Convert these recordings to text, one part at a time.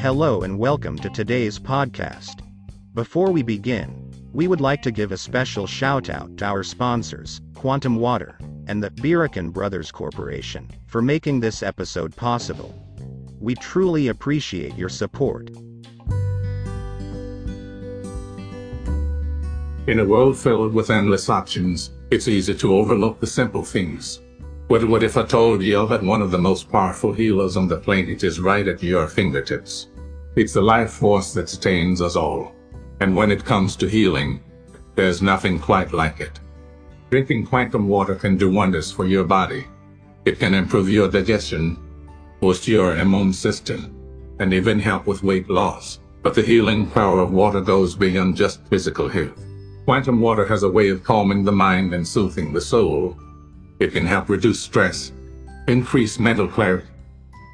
Hello and welcome to today's podcast. Before we begin, we would like to give a special shout out to our sponsors, Quantum Water, and the Birakan Brothers Corporation, for making this episode possible. We truly appreciate your support. In a world filled with endless options, it's easy to overlook the simple things. But what if I told you that one of the most powerful healers on the planet is right at your fingertips? It's the life force that sustains us all. And when it comes to healing, there's nothing quite like it. Drinking quantum water can do wonders for your body. It can improve your digestion, boost your immune system, and even help with weight loss. But the healing power of water goes beyond just physical health. Quantum water has a way of calming the mind and soothing the soul. It can help reduce stress, increase mental clarity,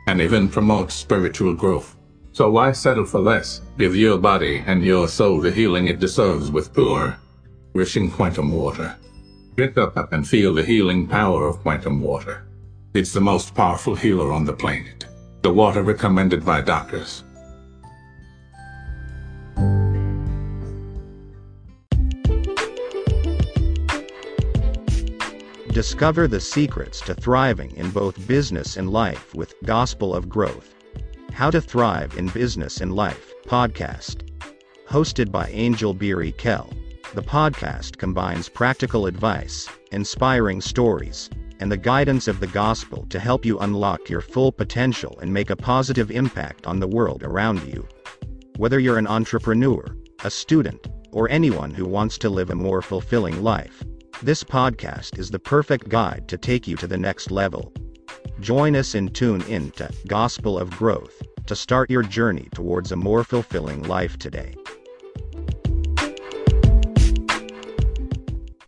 and even promote spiritual growth. So why settle for less? Give your body and your soul the healing it deserves with pure, wishing quantum water. Drink up and feel the healing power of quantum water. It's the most powerful healer on the planet. The water recommended by doctors. Discover the secrets to thriving in both business and life with Gospel of Growth. How to Thrive in Business and Life podcast. Hosted by Angel Beery Kell. The podcast combines practical advice, inspiring stories, and the guidance of the gospel to help you unlock your full potential and make a positive impact on the world around you. Whether you're an entrepreneur, a student, or anyone who wants to live a more fulfilling life, this podcast is the perfect guide to take you to the next level. Join us and tune in to Gospel of Growth to start your journey towards a more fulfilling life today.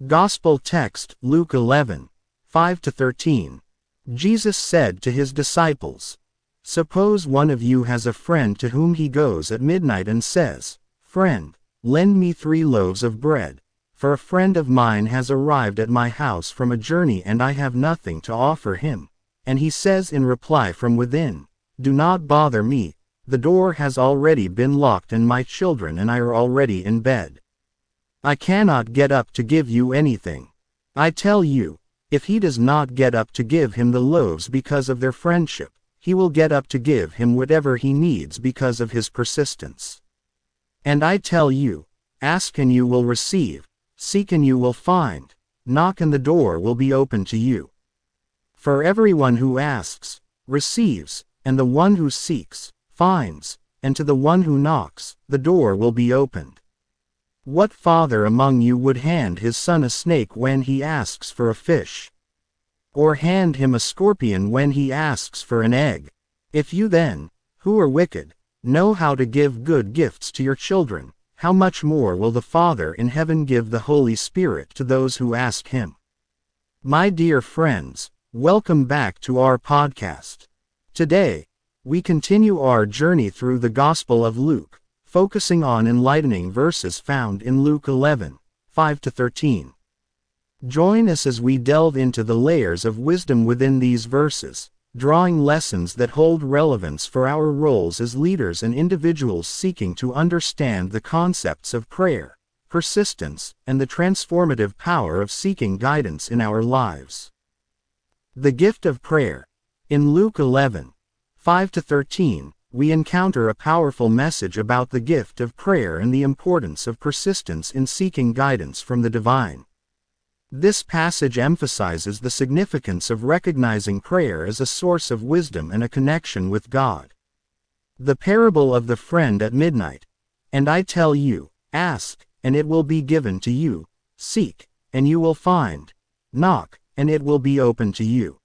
Gospel text Luke 11, 5 to 13. Jesus said to his disciples, Suppose one of you has a friend to whom he goes at midnight and says, Friend, lend me three loaves of bread for a friend of mine has arrived at my house from a journey and I have nothing to offer him. And he says in reply from within, Do not bother me, the door has already been locked and my children and I are already in bed. I cannot get up to give you anything. I tell you, if he does not get up to give him the loaves because of their friendship, he will get up to give him whatever he needs because of his persistence. And I tell you, ask and you will receive, Seek and you will find. Knock and the door will be open to you. For everyone who asks, receives, and the one who seeks, finds, and to the one who knocks, the door will be opened. What father among you would hand his son a snake when he asks for a fish? Or hand him a scorpion when he asks for an egg? If you then, who are wicked, know how to give good gifts to your children, how much more will the Father in heaven give the Holy Spirit to those who ask Him? My dear friends, welcome back to our podcast. Today, we continue our journey through the Gospel of Luke, focusing on enlightening verses found in Luke 11, 5 to 13. Join us as we delve into the layers of wisdom within these verses, drawing lessons that hold relevance for our roles as leaders and individuals seeking to understand the concepts of prayer, persistence, and the transformative power of seeking guidance in our lives. The gift of prayer. In Luke 11, 5 to 13, we encounter a powerful message about the gift of prayer and the importance of persistence in seeking guidance from the divine. This passage emphasizes the significance of recognizing prayer as a source of wisdom and a connection with God. The parable of the friend at midnight. And I tell you, ask, and it will be given to you, seek, and you will find, knock, and it will be open to you.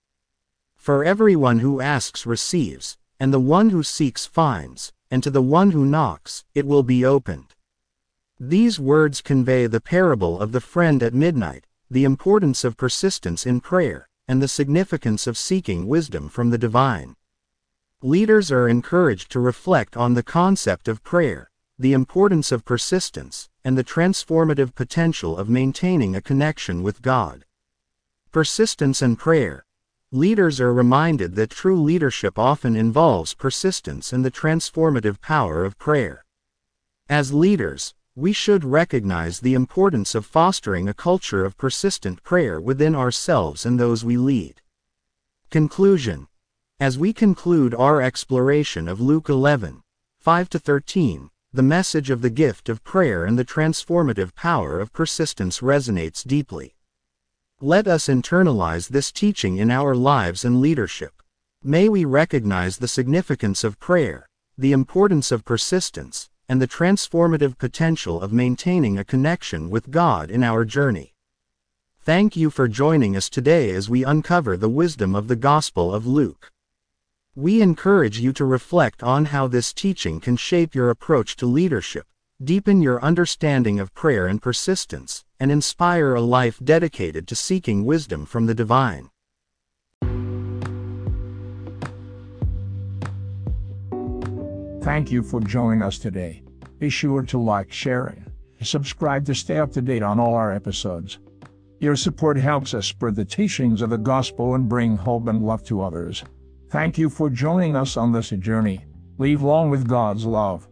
For everyone who asks receives, and the one who seeks finds, and to the one who knocks, it will be opened. These words convey the parable of the friend at midnight, the importance of persistence in prayer, and the significance of seeking wisdom from the divine. Leaders are encouraged to reflect on the concept of prayer, the importance of persistence, and the transformative potential of maintaining a connection with God. Persistence and prayer. Leaders are reminded that true leadership often involves persistence and the transformative power of prayer. As leaders, we should recognize the importance of fostering a culture of persistent prayer within ourselves and those we lead. Conclusion As we conclude our exploration of Luke 11, 5 13, the message of the gift of prayer and the transformative power of persistence resonates deeply. Let us internalize this teaching in our lives and leadership. May we recognize the significance of prayer, the importance of persistence, and the transformative potential of maintaining a connection with God in our journey. Thank you for joining us today as we uncover the wisdom of the Gospel of Luke. We encourage you to reflect on how this teaching can shape your approach to leadership, deepen your understanding of prayer and persistence, and inspire a life dedicated to seeking wisdom from the divine. Thank you for joining us today. Be sure to like, share, and subscribe to stay up to date on all our episodes. Your support helps us spread the teachings of the gospel and bring hope and love to others. Thank you for joining us on this journey. Live long with God's love.